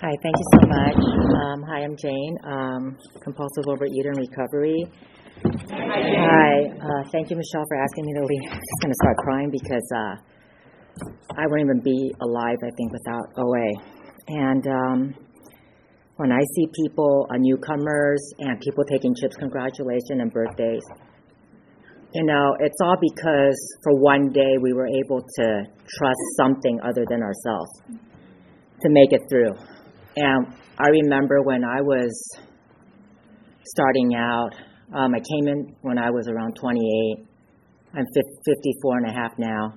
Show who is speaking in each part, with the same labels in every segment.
Speaker 1: Hi, thank you so much. Um, hi, I'm Jane, um, compulsive overeater in recovery. Hi, uh, thank you, Michelle, for asking me to leave. I'm just going to start crying because uh, I wouldn't even be alive, I think, without OA. And um, when I see people, uh, newcomers, and people taking trips, congratulations, and birthdays, you know, it's all because for one day we were able to trust something other than ourselves to make it through. And I remember when I was starting out, um, I came in when I was around 28. I'm 54 and a half now.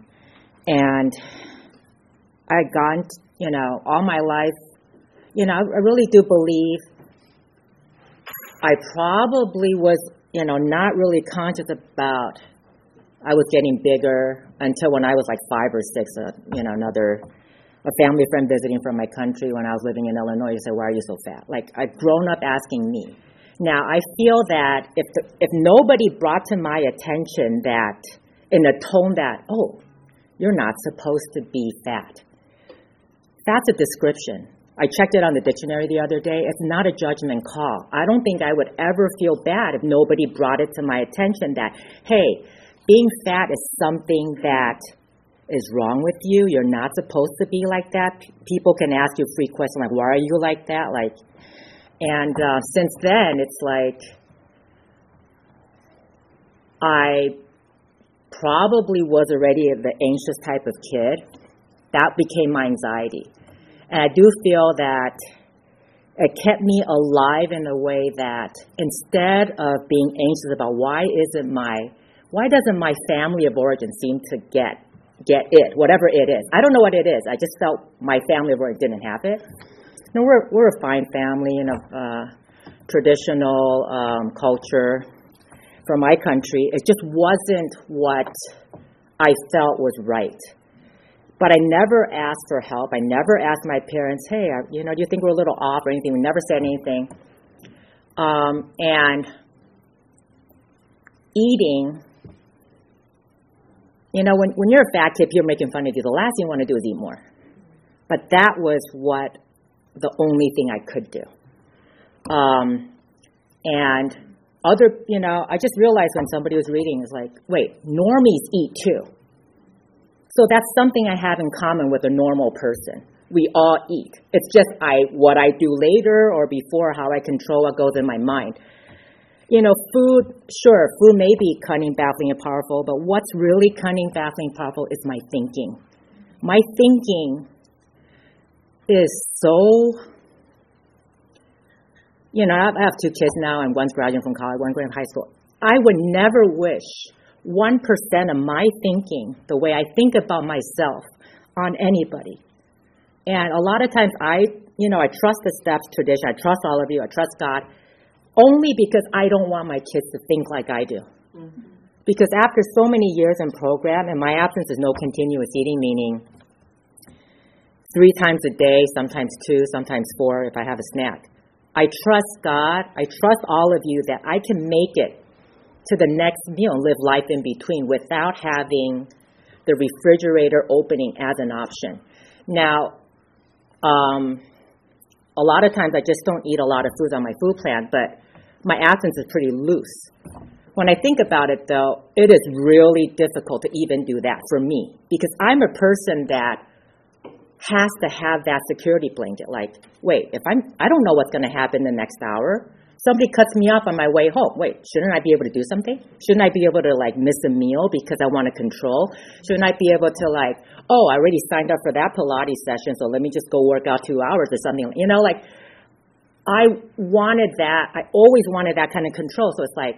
Speaker 1: And I had gone, you know, all my life, you know, I really do believe I probably was, you know, not really conscious about I was getting bigger until when I was like five or six, uh, you know, another a family friend visiting from my country when I was living in Illinois said, "Why are you so fat?" Like I've grown up asking me. Now I feel that if the, if nobody brought to my attention that in a tone that, "Oh, you're not supposed to be fat," that's a description. I checked it on the dictionary the other day. It's not a judgment call. I don't think I would ever feel bad if nobody brought it to my attention that, hey, being fat is something that is wrong with you. You're not supposed to be like that. P- people can ask you free questions like, "Why are you like that?" Like, and uh, since then, it's like I probably was already the anxious type of kid. That became my anxiety, and I do feel that it kept me alive in a way that instead of being anxious about why isn't my why doesn't my family of origin seem to get get it, whatever it is. I don't know what it is. I just felt my family origin didn't have it. No, we're we're a fine family, you know, uh, traditional um, culture from my country. It just wasn't what I felt was right. But I never asked for help. I never asked my parents, "Hey, you know, do you think we're a little off or anything?" We never said anything. Um, and eating you know, when, when you're a fat kid, are making fun of you. The last thing you want to do is eat more. But that was what the only thing I could do. Um, and other, you know, I just realized when somebody was reading, is like, wait, normies eat too. So that's something I have in common with a normal person. We all eat. It's just I what I do later or before, how I control what goes in my mind you know, food, sure, food may be cunning, baffling, and powerful, but what's really cunning, baffling, and powerful is my thinking. My thinking is so, you know, I have two kids now, and one's graduating from college, one's going to high school. I would never wish 1% of my thinking, the way I think about myself, on anybody. And a lot of times I, you know, I trust the steps tradition, I trust all of you, I trust God only because I don't want my kids to think like I do. Mm-hmm. Because after so many years in program, and my abstinence is no continuous eating, meaning three times a day, sometimes two, sometimes four if I have a snack. I trust God, I trust all of you that I can make it to the next meal and live life in between without having the refrigerator opening as an option. Now, um, a lot of times I just don't eat a lot of foods on my food plan, but my abstinence is pretty loose. When I think about it, though, it is really difficult to even do that for me because I'm a person that has to have that security blanket. Like, wait, if I'm, I don't know what's going to happen the next hour. Somebody cuts me off on my way home. Wait, shouldn't I be able to do something? Shouldn't I be able to like miss a meal because I want to control? Shouldn't I be able to like, oh, I already signed up for that Pilates session, so let me just go work out two hours or something. You know, like I wanted that. I always wanted that kind of control. So it's like,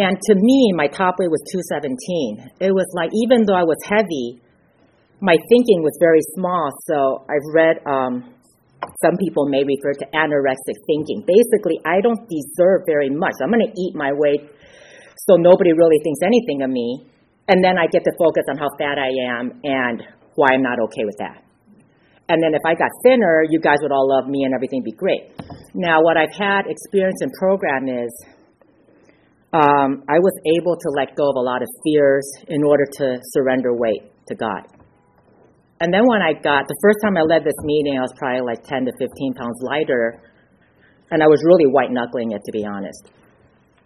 Speaker 1: and to me, my top weight was 217. It was like, even though I was heavy, my thinking was very small. So I've read um, some people may refer to anorexic thinking. Basically, I don't deserve very much. I'm going to eat my way so nobody really thinks anything of me. And then I get to focus on how fat I am and why I'm not okay with that. And then if I got thinner, you guys would all love me and everything would be great. Now, what I've had experience in program is um, I was able to let go of a lot of fears in order to surrender weight to God. And then when I got, the first time I led this meeting, I was probably like 10 to 15 pounds lighter, and I was really white knuckling it, to be honest.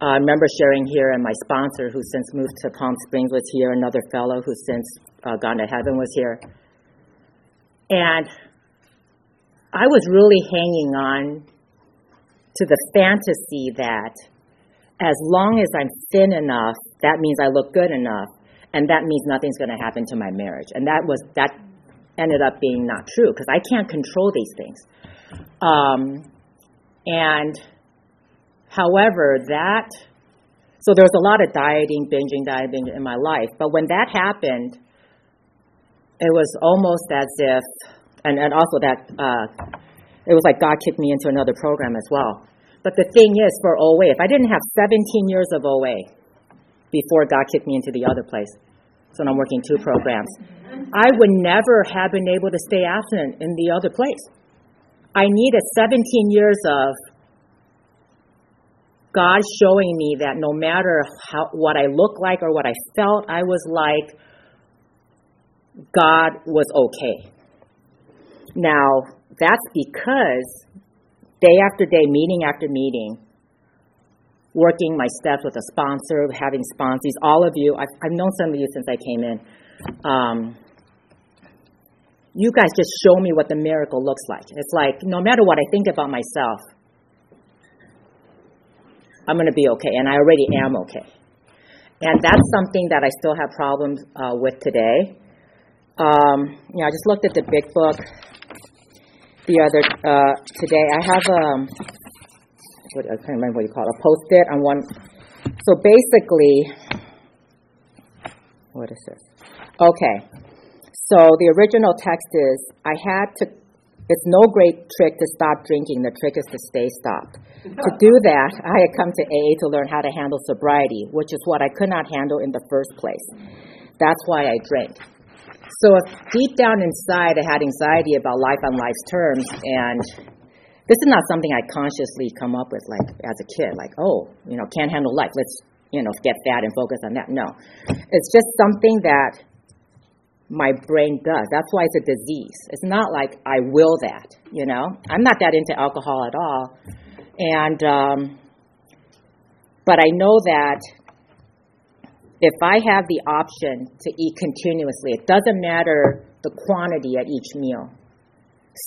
Speaker 1: Uh, I remember sharing here, and my sponsor, who since moved to Palm Springs, was here. Another fellow who since uh, gone to heaven was here. And I was really hanging on to the fantasy that as long as I'm thin enough, that means I look good enough, and that means nothing's going to happen to my marriage. And that was that ended up being not true because I can't control these things. Um, and however, that so there was a lot of dieting, binging, dieting in my life. But when that happened, it was almost as if, and, and also that uh, it was like God kicked me into another program as well. But the thing is, for OA, if I didn't have 17 years of OA before God kicked me into the other place, so I'm working two programs, I would never have been able to stay abstinent in the other place. I needed 17 years of God showing me that no matter how, what I looked like or what I felt, I was like, God was okay. Now, that's because day after day, meeting after meeting, working my steps with a sponsor, having sponsors, all of you, I've, I've known some of you since I came in. Um, you guys just show me what the miracle looks like. It's like no matter what I think about myself, I'm going to be okay, and I already am okay. And that's something that I still have problems uh, with today. Um, you know, I just looked at the big book the other uh, today. I have um, what, I can't remember what you call it, a post-it on one. So basically, what is this? Okay. So the original text is, I had to. It's no great trick to stop drinking. The trick is to stay stopped. to do that, I had come to AA to learn how to handle sobriety, which is what I could not handle in the first place. That's why I drank. So if deep down inside I had anxiety about life on life's terms, and this is not something I consciously come up with like as a kid, like, oh, you know, can't handle life, let's, you know, get fat and focus on that. No. It's just something that my brain does. That's why it's a disease. It's not like I will that, you know. I'm not that into alcohol at all. And um but I know that if I have the option to eat continuously, it doesn't matter the quantity at each meal.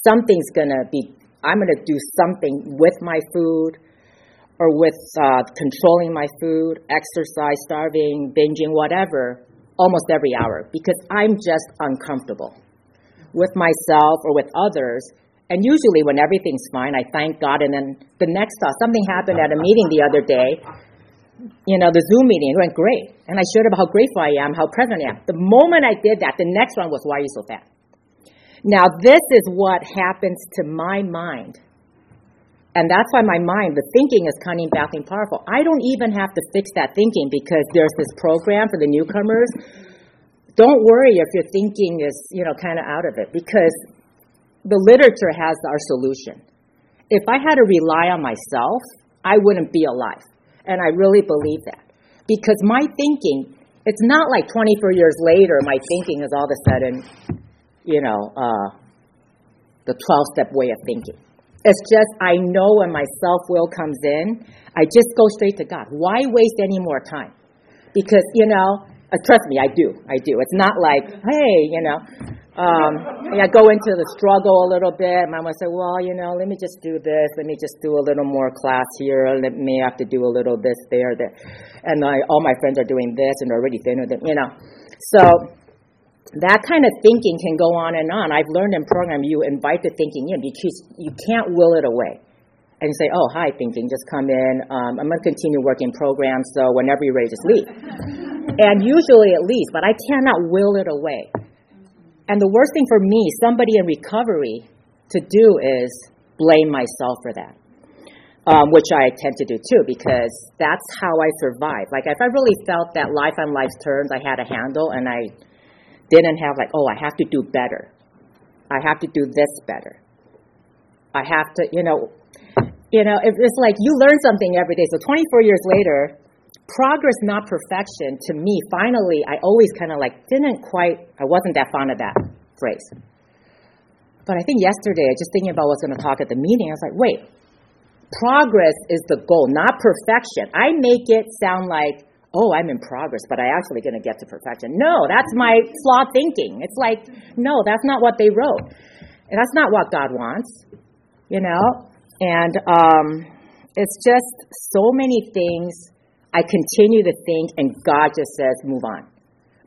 Speaker 1: Something's going to be, I'm going to do something with my food or with uh, controlling my food, exercise, starving, binging, whatever, almost every hour because I'm just uncomfortable with myself or with others. And usually, when everything's fine, I thank God. And then the next thought, something happened at a meeting the other day you know, the Zoom meeting. Went great. And I shared about how grateful I am, how present I am. The moment I did that, the next one was, why are you so fat? Now, this is what happens to my mind. And that's why my mind, the thinking is cunning, baffling, powerful. I don't even have to fix that thinking because there's this program for the newcomers. Don't worry if your thinking is, you know, kind of out of it because the literature has our solution. If I had to rely on myself, I wouldn't be alive. And I really believe that. Because my thinking, it's not like 24 years later, my thinking is all of a sudden, you know, uh, the 12 step way of thinking. It's just, I know when my self will comes in, I just go straight to God. Why waste any more time? Because, you know, uh, trust me, I do. I do. It's not like, hey, you know, um, I go into the struggle a little bit. Mom would say, well, you know, let me just do this. Let me just do a little more class here. Let me have to do a little this there. that. And I, all my friends are doing this and they're already thinner than, you know. So that kind of thinking can go on and on. I've learned in program you invite the thinking in because you can't will it away and say, oh, hi, thinking, just come in. Um, I'm going to continue working programs, so whenever you're ready, just leave. and usually at least, but I cannot will it away. And the worst thing for me, somebody in recovery, to do is blame myself for that. Um, which I tend to do too, because that's how I survive. Like if I really felt that life on life's terms I had a handle and I didn't have like, oh, I have to do better. I have to do this better. I have to, you know, you know, it's like you learn something every day. So 24 years later, progress, not perfection, to me, finally, I always kind of like didn't quite, I wasn't that fond of that phrase. But I think yesterday, just thinking about what's going to talk at the meeting, I was like, wait, progress is the goal, not perfection. I make it sound like, oh, I'm in progress, but I actually going to get to perfection. No, that's my flawed thinking. It's like, no, that's not what they wrote. And that's not what God wants, you know? And um, it's just so many things I continue to think, and God just says, move on.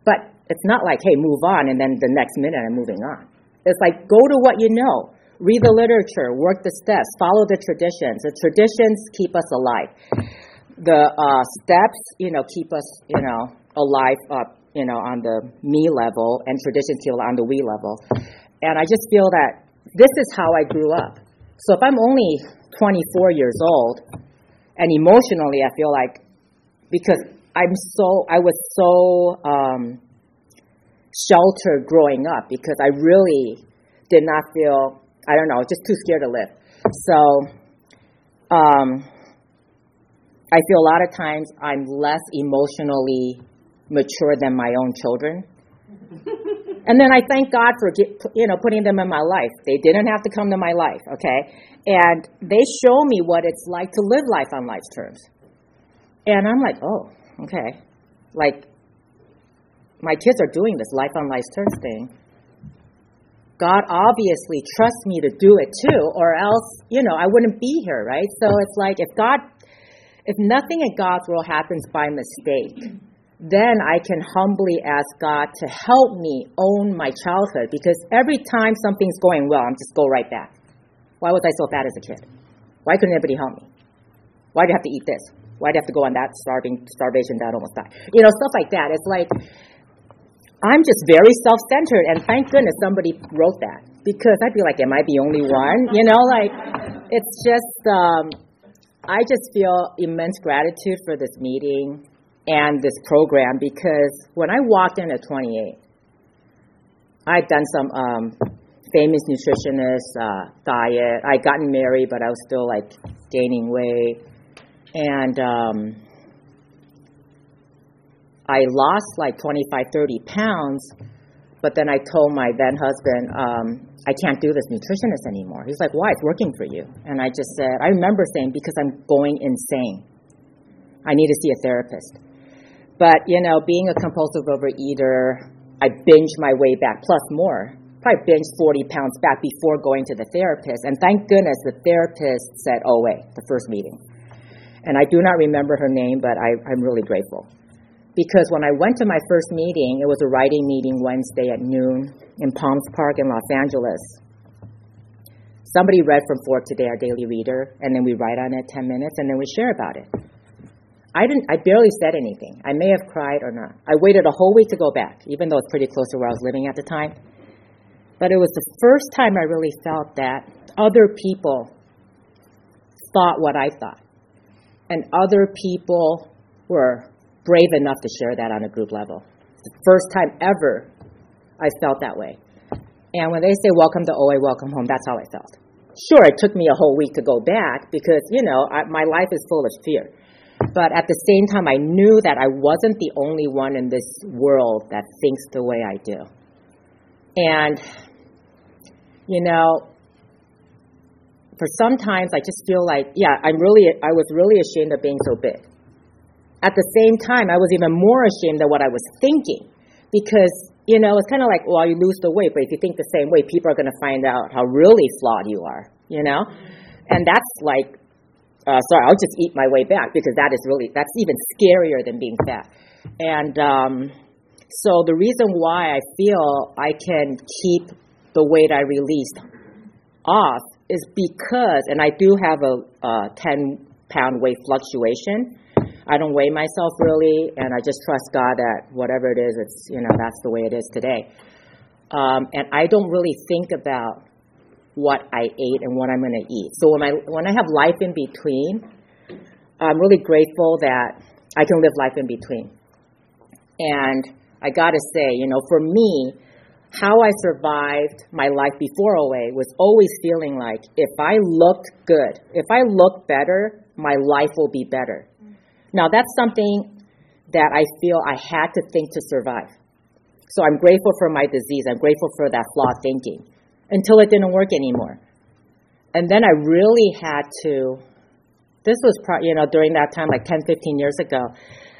Speaker 1: But it's not like, hey, move on, and then the next minute I'm moving on. It's like, go to what you know. Read the literature, work the steps, follow the traditions. The traditions keep us alive. The uh, steps, you know, keep us, you know, alive up, you know, on the me level, and traditions keep on the we level. And I just feel that this is how I grew up. So if I'm only 24 years old, and emotionally I feel like because I'm so I was so um, sheltered growing up because I really did not feel I don't know just too scared to live. So um, I feel a lot of times I'm less emotionally mature than my own children. And then I thank God for get, you know putting them in my life. They didn't have to come to my life, okay? And they show me what it's like to live life on life's terms. And I'm like, oh, okay. Like my kids are doing this life on life's terms thing. God obviously trusts me to do it too, or else, you know, I wouldn't be here, right? So it's like if God, if nothing in God's world happens by mistake, then I can humbly ask God to help me own my childhood because every time something's going well, I'm just go right back. Why was I so fat as a kid? Why couldn't anybody help me? Why do I have to eat this? Why do I have to go on that starving starvation that almost died? You know, stuff like that. It's like I'm just very self-centered, and thank goodness somebody wrote that because I'd be like, am I the only one? You know, like it's just um, I just feel immense gratitude for this meeting and this program because when I walked in at 28, I'd done some um, famous nutritionist uh, diet. I'd gotten married, but I was still like gaining weight, and um, I lost like 25, 30 pounds. But then I told my then husband, um, I can't do this nutritionist anymore. He's like, Why? It's working for you. And I just said, I remember saying, Because I'm going insane. I need to see a therapist. But, you know, being a compulsive overeater, I binged my way back, plus more. Probably binged 40 pounds back before going to the therapist. And thank goodness the therapist said, oh, wait, the first meeting. And I do not remember her name, but I, I'm really grateful. Because when I went to my first meeting, it was a writing meeting Wednesday at noon in Palms Park in Los Angeles. Somebody read from For Today, our daily reader, and then we write on it 10 minutes, and then we share about it. I didn't. I barely said anything. I may have cried or not. I waited a whole week to go back, even though it's pretty close to where I was living at the time. But it was the first time I really felt that other people thought what I thought, and other people were brave enough to share that on a group level. It's the first time ever I felt that way. And when they say welcome to OA, welcome home, that's how I felt. Sure, it took me a whole week to go back because, you know, I, my life is full of fear. But at the same time, I knew that I wasn't the only one in this world that thinks the way I do. And, you know, for sometimes I just feel like, yeah, I'm really, I was really ashamed of being so big. At the same time, I was even more ashamed of what I was thinking because, you know, it's kind of like, well, you lose the weight, but if you think the same way, people are going to find out how really flawed you are, you know? And that's like uh, sorry, I'll just eat my way back because that is really, that's even scarier than being fat. And um, so the reason why I feel I can keep the weight I released off is because, and I do have a, a 10 pound weight fluctuation. I don't weigh myself really, and I just trust God that whatever it is, it's, you know, that's the way it is today. um, and I don't really think about what I ate and what I'm going to eat. So when I when I have life in between, I'm really grateful that I can live life in between. And I got to say, you know, for me, how I survived my life before OA was always feeling like if I looked good, if I look better, my life will be better. Now, that's something that I feel I had to think to survive. So I'm grateful for my disease. I'm grateful for that flawed thinking until it didn't work anymore. And then I really had to, this was, pro- you know, during that time, like 10, 15 years ago,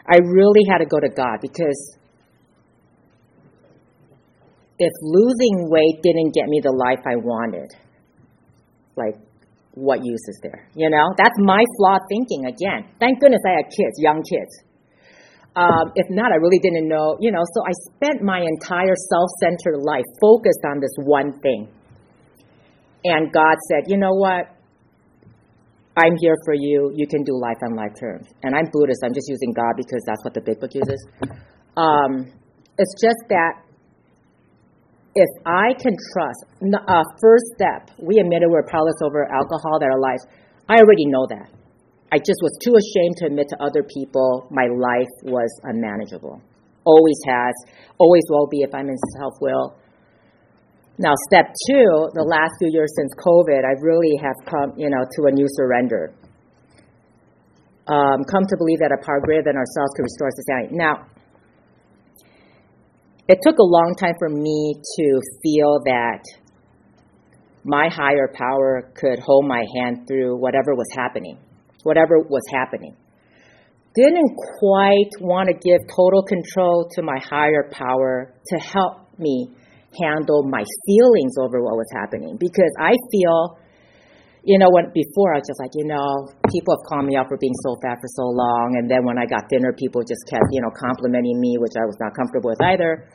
Speaker 1: I really had to go to God because if losing weight didn't get me the life I wanted, like, what use is there? You know, that's my flawed thinking again. Thank goodness I had kids, young kids. Um, if not, I really didn't know, you know, so I spent my entire self centered life focused on this one thing. And God said, you know what? I'm here for you. You can do life on life terms. And I'm Buddhist. I'm just using God because that's what the big book uses. Um, it's just that if I can trust, uh, first step, we admitted we're powerless over alcohol that our lives. I already know that. I just was too ashamed to admit to other people my life was unmanageable. Always has, always will be if I'm in self will. Now, step two, the last few years since COVID, I really have come, you know, to a new surrender. Um, come to believe that a power greater than ourselves can restore society. Now, it took a long time for me to feel that my higher power could hold my hand through whatever was happening, whatever was happening. Didn't quite want to give total control to my higher power to help me handle my feelings over what was happening because I feel you know, when before I was just like, you know, people have called me out for being so fat for so long, and then when I got thinner, people just kept, you know, complimenting me, which I was not comfortable with either.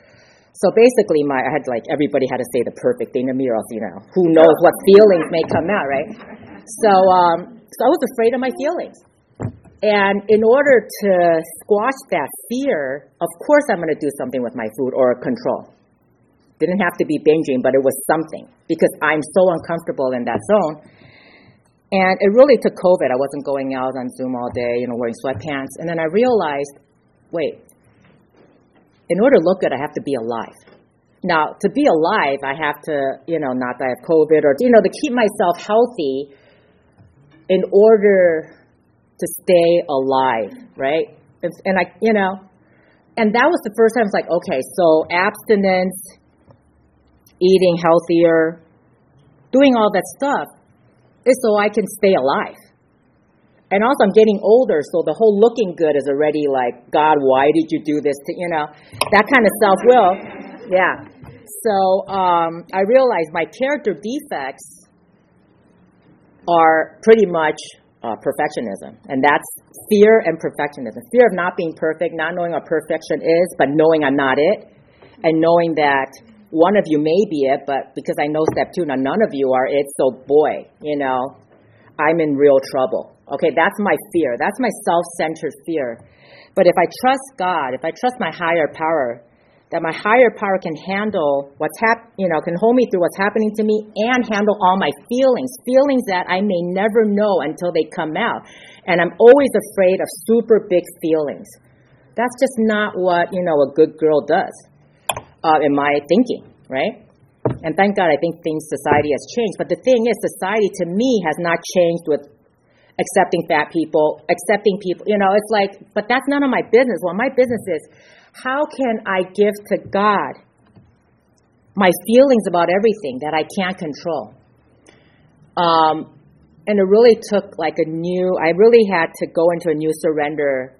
Speaker 1: So basically, my I had like everybody had to say the perfect thing to me, or else, you know, who knows what feelings may come out, right? So, um, so I was afraid of my feelings, and in order to squash that fear, of course, I'm going to do something with my food or control. Didn't have to be binging, but it was something because I'm so uncomfortable in that zone and it really took COVID. I wasn't going out on Zoom all day, you know, wearing sweatpants. And then I realized, wait, in order to look good, I have to be alive. Now, to be alive, I have to, you know, not die of COVID or, you know, to keep myself healthy in order to stay alive, right? And I, you know, and that was the first time I was like, okay, so abstinence, eating healthier, doing all that stuff is so I can stay alive. And also, I'm getting older, so the whole looking good is already like, God, why did you do this? To, you know, that kind of self will. Yeah. So um, I realized my character defects are pretty much uh, perfectionism, and that's fear and perfectionism. Fear of not being perfect, not knowing what perfection is, but knowing I'm not it, and knowing that one of you may be it, but because I know step two, now none of you are it, so boy, you know, I'm in real trouble. Okay, that's my fear. That's my self centered fear. But if I trust God, if I trust my higher power, that my higher power can handle what's hap- you know, can hold me through what's happening to me and handle all my feelings, feelings that I may never know until they come out. And I'm always afraid of super big feelings. That's just not what, you know, a good girl does uh, in my thinking, right? And thank God, I think things society has changed. But the thing is, society to me has not changed with accepting fat people, accepting people. You know, it's like, but that's none of my business. Well, my business is how can I give to God my feelings about everything that I can't control? Um, and it really took like a new, I really had to go into a new surrender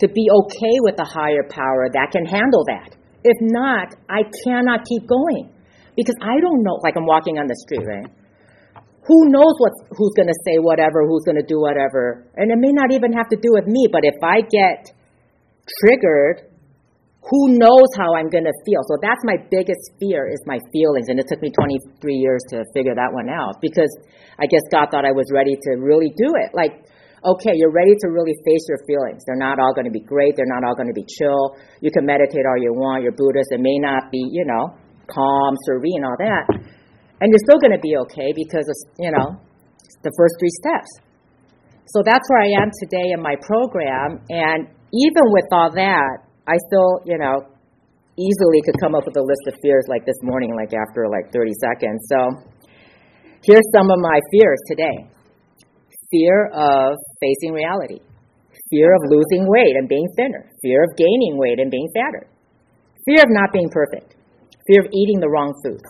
Speaker 1: to be okay with a higher power that can handle that. If not, I cannot keep going because I don't know. Like I'm walking on the street, right? Who knows what who's going to say whatever, who's going to do whatever, and it may not even have to do with me. But if I get triggered, who knows how I'm going to feel? So that's my biggest fear is my feelings, and it took me 23 years to figure that one out because I guess God thought I was ready to really do it. Like okay, you're ready to really face your feelings. They're not all going to be great. They're not all going to be chill. You can meditate all you want. You're Buddhist. It may not be, you know, calm, serene, all that. And you're still going to be okay because of, you know, the first three steps. So that's where I am today in my program. And even with all that, I still, you know, easily could come up with a list of fears like this morning, like after like 30 seconds. So here's some of my fears today fear of facing reality, fear of losing weight and being thinner, fear of gaining weight and being fatter, fear of not being perfect, fear of eating the wrong foods,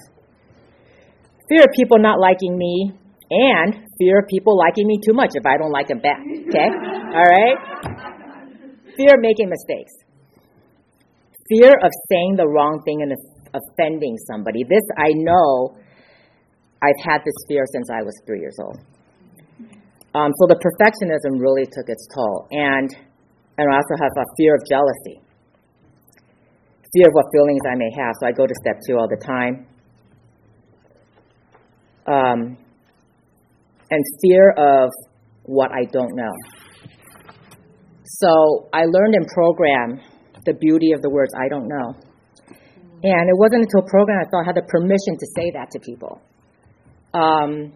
Speaker 1: fear of people not liking me, and fear of people liking me too much if I don't like them back. Okay? All right? Fear of making mistakes. Fear of saying the wrong thing and offending somebody. This I know I've had this fear since I was three years old. Um, so the perfectionism really took its toll. And, and I also have a fear of jealousy, fear of what feelings I may have. So I go to step two all the time. Um, and fear of what I don't know. So I learned in program the beauty of the words I don't know. And it wasn't until program I thought I had the permission to say that to people. Um,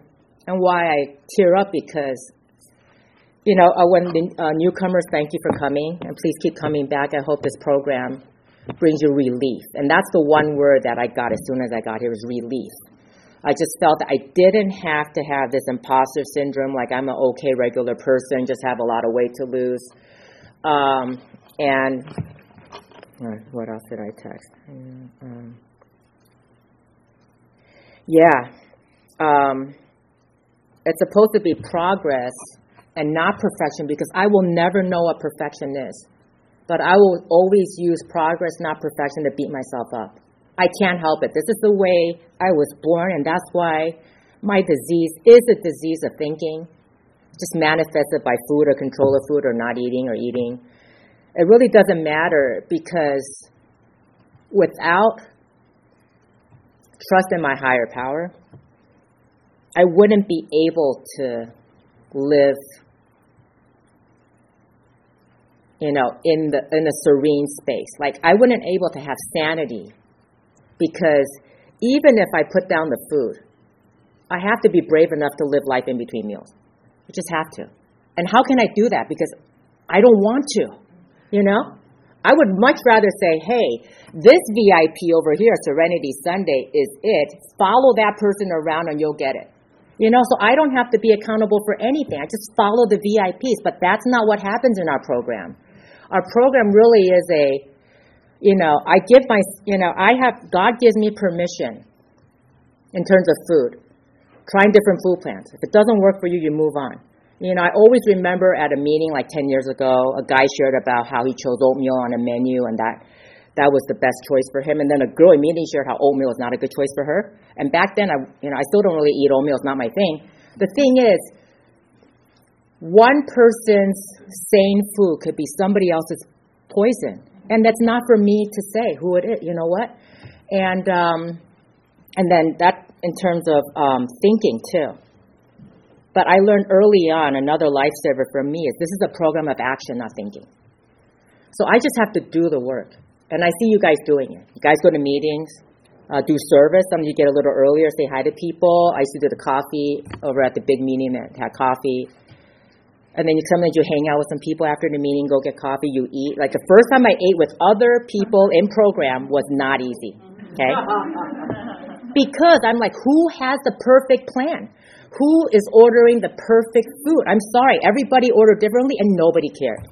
Speaker 1: and why I tear up because, you know, uh, when the uh, newcomers, thank you for coming, and please keep coming back. I hope this program brings you relief. And that's the one word that I got as soon as I got here was relief. I just felt that I didn't have to have this imposter syndrome, like I'm an okay regular person, just have a lot of weight to lose. Um, and what else did I text? Um, yeah. Um, it's supposed to be progress and not perfection because I will never know what perfection is. But I will always use progress, not perfection, to beat myself up. I can't help it. This is the way I was born, and that's why my disease is a disease of thinking, just manifested by food or control of food or not eating or eating. It really doesn't matter because without trust in my higher power, I wouldn't be able to live you know in the in a serene space like i wouldn't able to have sanity because even if I put down the food, I have to be brave enough to live life in between meals. I just have to. And how can I do that? Because I don't want to, you know? I would much rather say, hey, this VIP over here, Serenity Sunday, is it. Follow that person around and you'll get it. You know, so I don't have to be accountable for anything. I just follow the VIPs, but that's not what happens in our program. Our program really is a you know, I give my, you know, I have, God gives me permission in terms of food. Trying different food plans. If it doesn't work for you, you move on. You know, I always remember at a meeting like 10 years ago, a guy shared about how he chose oatmeal on a menu and that that was the best choice for him. And then a girl immediately shared how oatmeal is not a good choice for her. And back then, I, you know, I still don't really eat oatmeal. It's not my thing. The thing is, one person's sane food could be somebody else's poison and that's not for me to say who it is. You know what? And um, and then that in terms of um, thinking too. But I learned early on another lifesaver for me is this is a program of action, not thinking. So I just have to do the work, and I see you guys doing it. You guys go to meetings, uh, do service. Some of you get a little earlier, say hi to people. I used to do the coffee over at the big meeting and had coffee and then you sometimes you hang out with some people after the meeting, go get coffee, you eat. Like the first time I ate with other people in program was not easy. Okay? because I'm like, who has the perfect plan? Who is ordering the perfect food? I'm sorry, everybody ordered differently and nobody cared.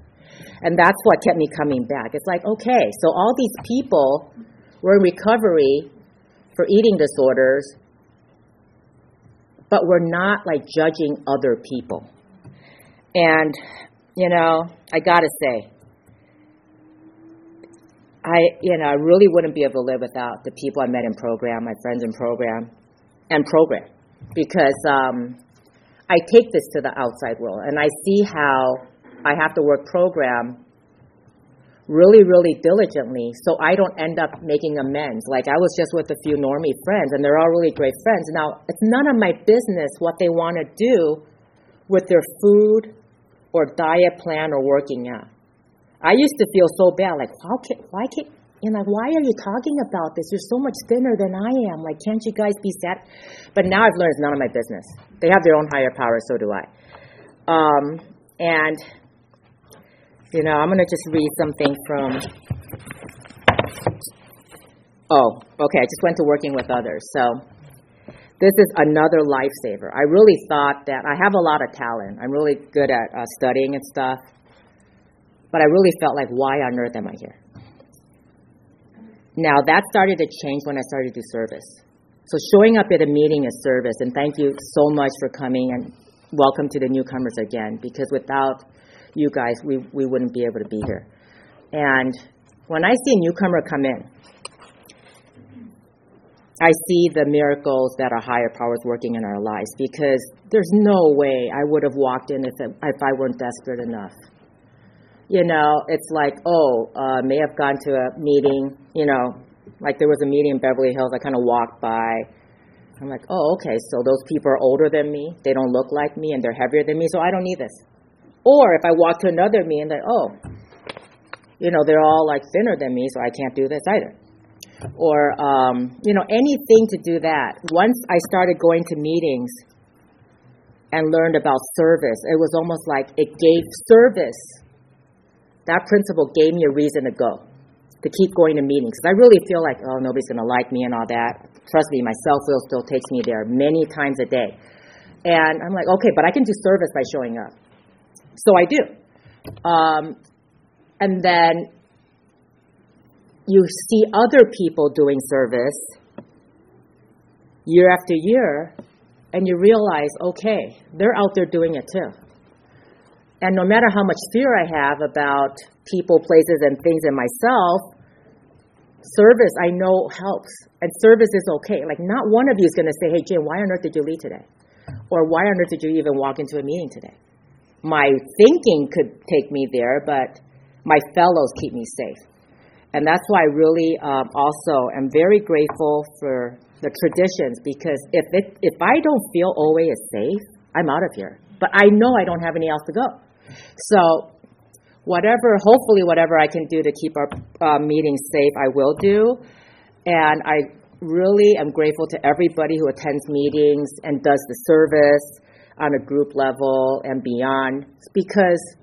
Speaker 1: And that's what kept me coming back. It's like, okay, so all these people were in recovery for eating disorders, but we're not like judging other people. And, you know, I got to say, I, you know, I really wouldn't be able to live without the people I met in program, my friends in program, and program, because um, I take this to the outside world, and I see how I have to work program really, really diligently, so I don't end up making amends. Like I was just with a few normie friends, and they're all really great friends. Now it's none of my business what they want to do with their food or diet plan or working out. I used to feel so bad, like how can why can And like, why are you talking about this? You're so much thinner than I am. Like, can't you guys be sad? But now I've learned it's none of my business. They have their own higher power, so do I. Um, and, you know, I'm going to just read something from. Oh, okay. I just went to working with others. So, this is another lifesaver. I really thought that I have a lot of talent. I'm really good at uh, studying and stuff. But I really felt like, why on earth am I here? Now, that started to change when I started to do service. So, showing up at a meeting is service, and thank you so much for coming and welcome to the newcomers again, because without you guys, we, we wouldn't be able to be here. And when I see a newcomer come in, I see the miracles that our higher powers working in our lives because there's no way I would have walked in if, it, if I weren't desperate enough you know, it's like, oh, uh, may have gone to a meeting, you know, like there was a meeting in Beverly Hills. I kind of walked by. I'm like, oh, okay, so those people are older than me. They don't look like me and they're heavier than me, so I don't need this. Or if I walk to another meeting, like, oh, you know, they're all like thinner than me, so I can't do this either. Or, um, you know, anything to do that. Once I started going to meetings and learned about service, it was almost like it gave service that principle gave me a reason to go, to keep going to meetings. Because I really feel like, oh, nobody's going to like me and all that. Trust me, my self will still takes me there many times a day. And I'm like, okay, but I can do service by showing up. So I do. Um, and then you see other people doing service year after year, and you realize, okay, they're out there doing it too. And no matter how much fear I have about people, places, and things in myself, service I know helps. And service is okay. Like, not one of you is going to say, hey, Jim, why on earth did you leave today? Or why on earth did you even walk into a meeting today? My thinking could take me there, but my fellows keep me safe. And that's why I really um, also am very grateful for the traditions because if, it, if I don't feel OA is safe, I'm out of here. But I know I don't have any else to go. So, whatever, hopefully, whatever I can do to keep our uh, meetings safe, I will do. And I really am grateful to everybody who attends meetings and does the service on a group level and beyond because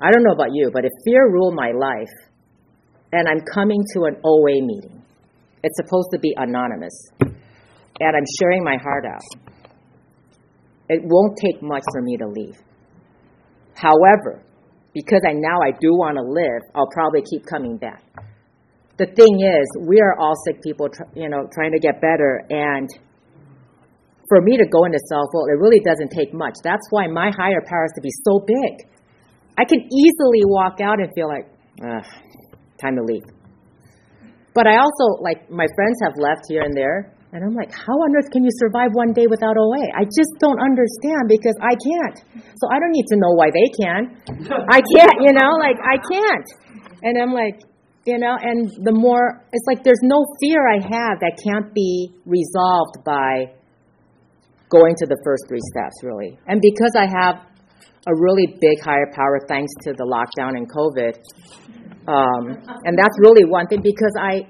Speaker 1: I don't know about you, but if fear ruled my life and I'm coming to an OA meeting, it's supposed to be anonymous, and I'm sharing my heart out, it won't take much for me to leave. However, because I now I do want to live, I'll probably keep coming back. The thing is, we are all sick people, you know, trying to get better, and for me to go into self will, it really doesn't take much. That's why my higher power to be so big. I can easily walk out and feel like, ah, time to leave. But I also, like, my friends have left here and there, and I'm like, how on earth can you survive one day without OA? I just don't understand because I can't. So I don't need to know why they can. I can't, you know, like I can't. And I'm like, you know, and the more, it's like there's no fear I have that can't be resolved by going to the first three steps, really. And because I have a really big higher power thanks to the lockdown and COVID, um, and that's really one thing because I,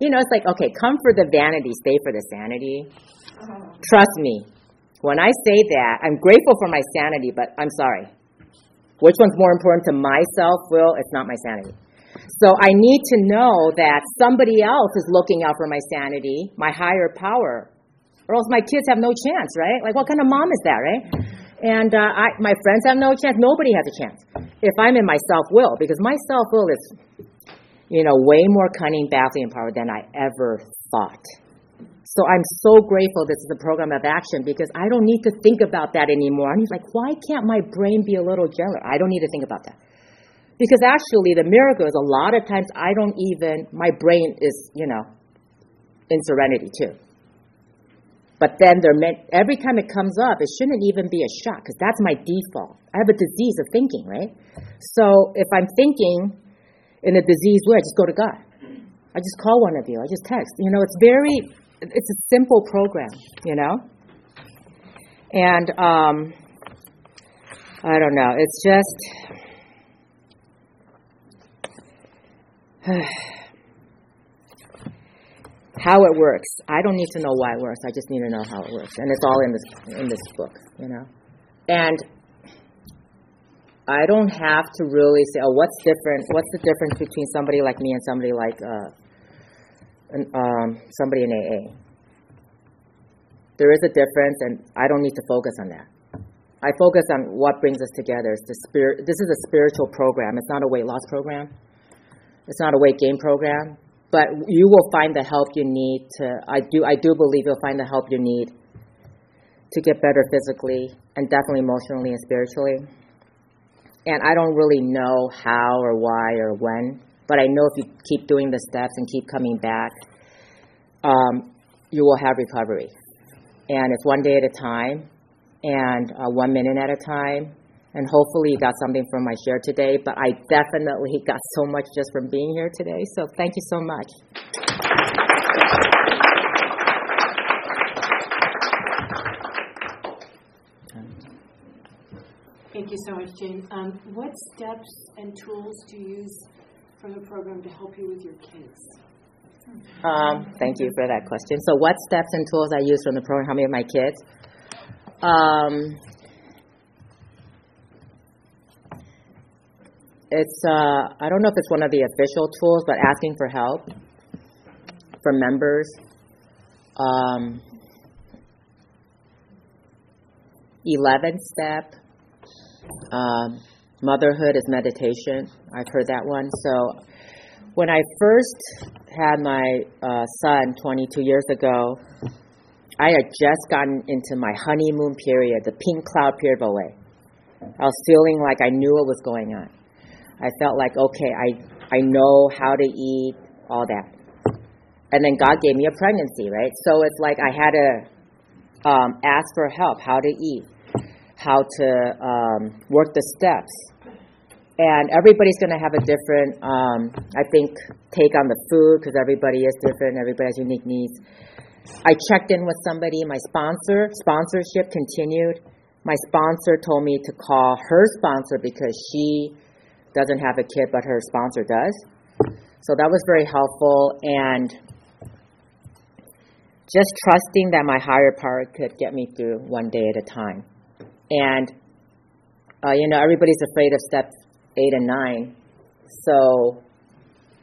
Speaker 1: you know, it's like, okay, come for the vanity, stay for the sanity. Trust me, when I say that, I'm grateful for my sanity, but I'm sorry. Which one's more important to my self will? It's not my sanity. So I need to know that somebody else is looking out for my sanity, my higher power, or else my kids have no chance, right? Like, what kind of mom is that, right? And uh, I, my friends have no chance. Nobody has a chance if I'm in my self will, because my self will is you know, way more cunning, baffling, and power than I ever thought. So I'm so grateful this is a program of action because I don't need to think about that anymore. And he's like, why can't my brain be a little gentler? I don't need to think about that. Because actually, the miracle is a lot of times I don't even, my brain is, you know, in serenity too. But then they're meant, every time it comes up, it shouldn't even be a shock because that's my default. I have a disease of thinking, right? So if I'm thinking, in a disease way, I just go to God. I just call one of you. I just text. You know, it's very, it's a simple program, you know? And um, I don't know. It's just, how it works. I don't need to know why it works. I just need to know how it works, and it's all in this in this book, you know. And I don't have to really say, oh, what's different? What's the difference between somebody like me and somebody like uh, an, um, somebody in AA? There is a difference, and I don't need to focus on that. I focus on what brings us together. It's the spirit. This is a spiritual program. It's not a weight loss program. It's not a weight gain program but you will find the help you need to I do I do believe you'll find the help you need to get better physically and definitely emotionally and spiritually. And I don't really know how or why or when, but I know if you keep doing the steps and keep coming back, um, you will have recovery. And it's one day at a time and uh, one minute at a time and hopefully you got something from my share today. But I definitely got so much just from being here today. So thank you so much.
Speaker 2: Thank you so much, Jane. Um, what steps and tools do you use from the program to help you with your kids?
Speaker 1: Um, thank you for that question. So, what steps and tools I use from the program? How many of my kids? Um, it's uh, I don't know if it's one of the official tools, but asking for help from members. Um, 11 step. Um, motherhood is meditation. I've heard that one. So when I first had my uh, son 22 years ago, I had just gotten into my honeymoon period, the pink cloud period away. I was feeling like I knew what was going on. I felt like, okay, I, I know how to eat, all that. And then God gave me a pregnancy, right? So it's like I had to um, ask for help, how to eat, how to um, work the steps. And everybody's going to have a different, um, I think, take on the food because everybody is different, everybody has unique needs. I checked in with somebody, my sponsor, sponsorship continued. My sponsor told me to call her sponsor because she doesn't have a kid, but her sponsor does. So that was very helpful, and just trusting that my higher power could get me through one day at a time. And, uh, you know, everybody's afraid of step eight and nine. So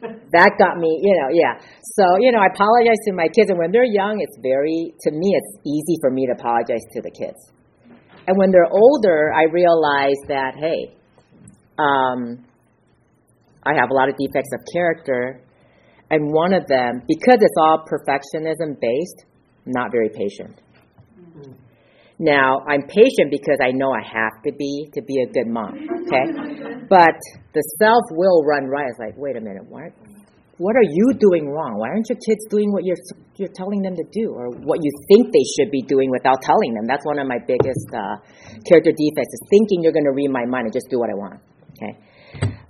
Speaker 1: that got me, you know, yeah. So, you know, I apologize to my kids. And when they're young, it's very, to me, it's easy for me to apologize to the kids. And when they're older, I realize that, hey, um, I have a lot of defects of character, and one of them, because it's all perfectionism based, I'm not very patient. Mm-hmm. Now, I'm patient because I know I have to be to be a good mom, okay? but the self will run right. It's like, wait a minute, what? What are you doing wrong? Why aren't your kids doing what you're you're telling them to do, or what you think they should be doing without telling them? That's one of my biggest uh, character defects: is thinking you're going to read my mind and just do what I want okay,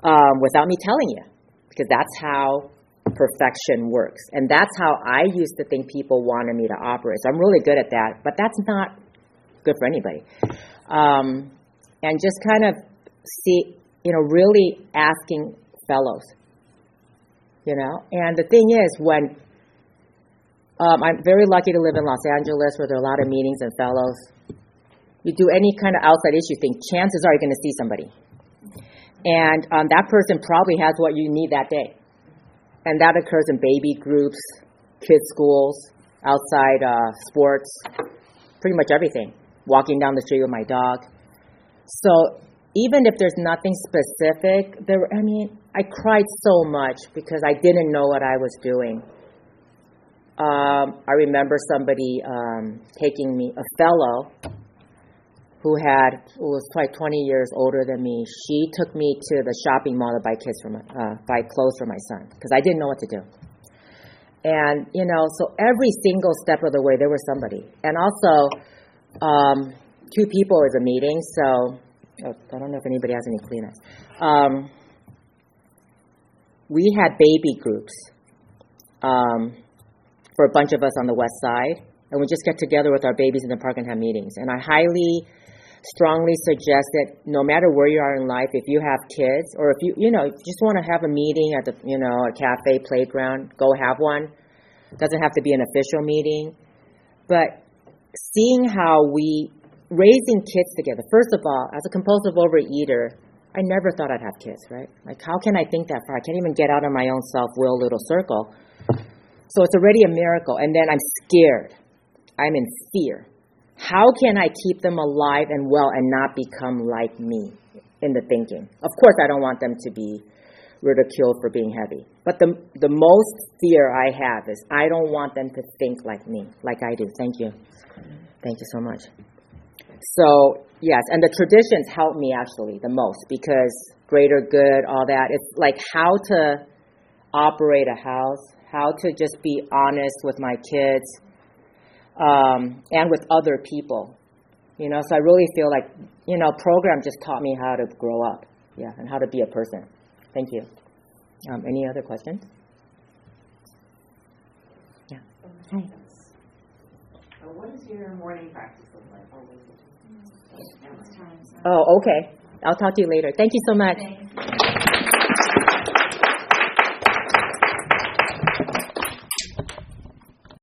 Speaker 1: um, without me telling you, because that's how perfection works. And that's how I used to think people wanted me to operate. So I'm really good at that, but that's not good for anybody. Um, and just kind of see, you know, really asking fellows, you know. And the thing is, when um, I'm very lucky to live in Los Angeles where there are a lot of meetings and fellows, you do any kind of outside issue thing, chances are you're going to see somebody and um, that person probably has what you need that day. And that occurs in baby groups, kids' schools, outside uh, sports, pretty much everything. Walking down the street with my dog. So even if there's nothing specific, there. I mean, I cried so much because I didn't know what I was doing. Um, I remember somebody um, taking me, a fellow who had who was like 20 years older than me, she took me to the shopping mall to buy kids my, uh, buy clothes for my son because I didn't know what to do. And you know, so every single step of the way there was somebody, and also um, two people is a meeting. So oh, I don't know if anybody has any Kleenex. Um, we had baby groups um, for a bunch of us on the west side, and we just get together with our babies in the park and have meetings. And I highly strongly suggest that no matter where you are in life, if you have kids or if you, you know, just want to have a meeting at the, you know, a cafe, playground, go have one. Doesn't have to be an official meeting. But seeing how we, raising kids together, first of all, as a compulsive overeater, I never thought I'd have kids, right? Like, how can I think that far? I can't even get out of my own self will little circle. So it's already a miracle. And then I'm scared. I'm in fear. How can I keep them alive and well and not become like me in the thinking? Of course, I don't want them to be ridiculed for being heavy. But the, the most fear I have is I don't want them to think like me, like I do. Thank you. Thank you so much. So, yes, and the traditions help me actually the most because greater good, all that. It's like how to operate a house, how to just be honest with my kids um, and with other people. You know, so I really feel like, you know, program just taught me how to grow up, yeah, and how to be a person. Thank you. Um, any other questions? Yeah. Hi.
Speaker 3: Uh, What does your morning practice look like? Or was it-
Speaker 1: Oh, okay. I'll talk to you later. Thank you so much.
Speaker 3: Thanks.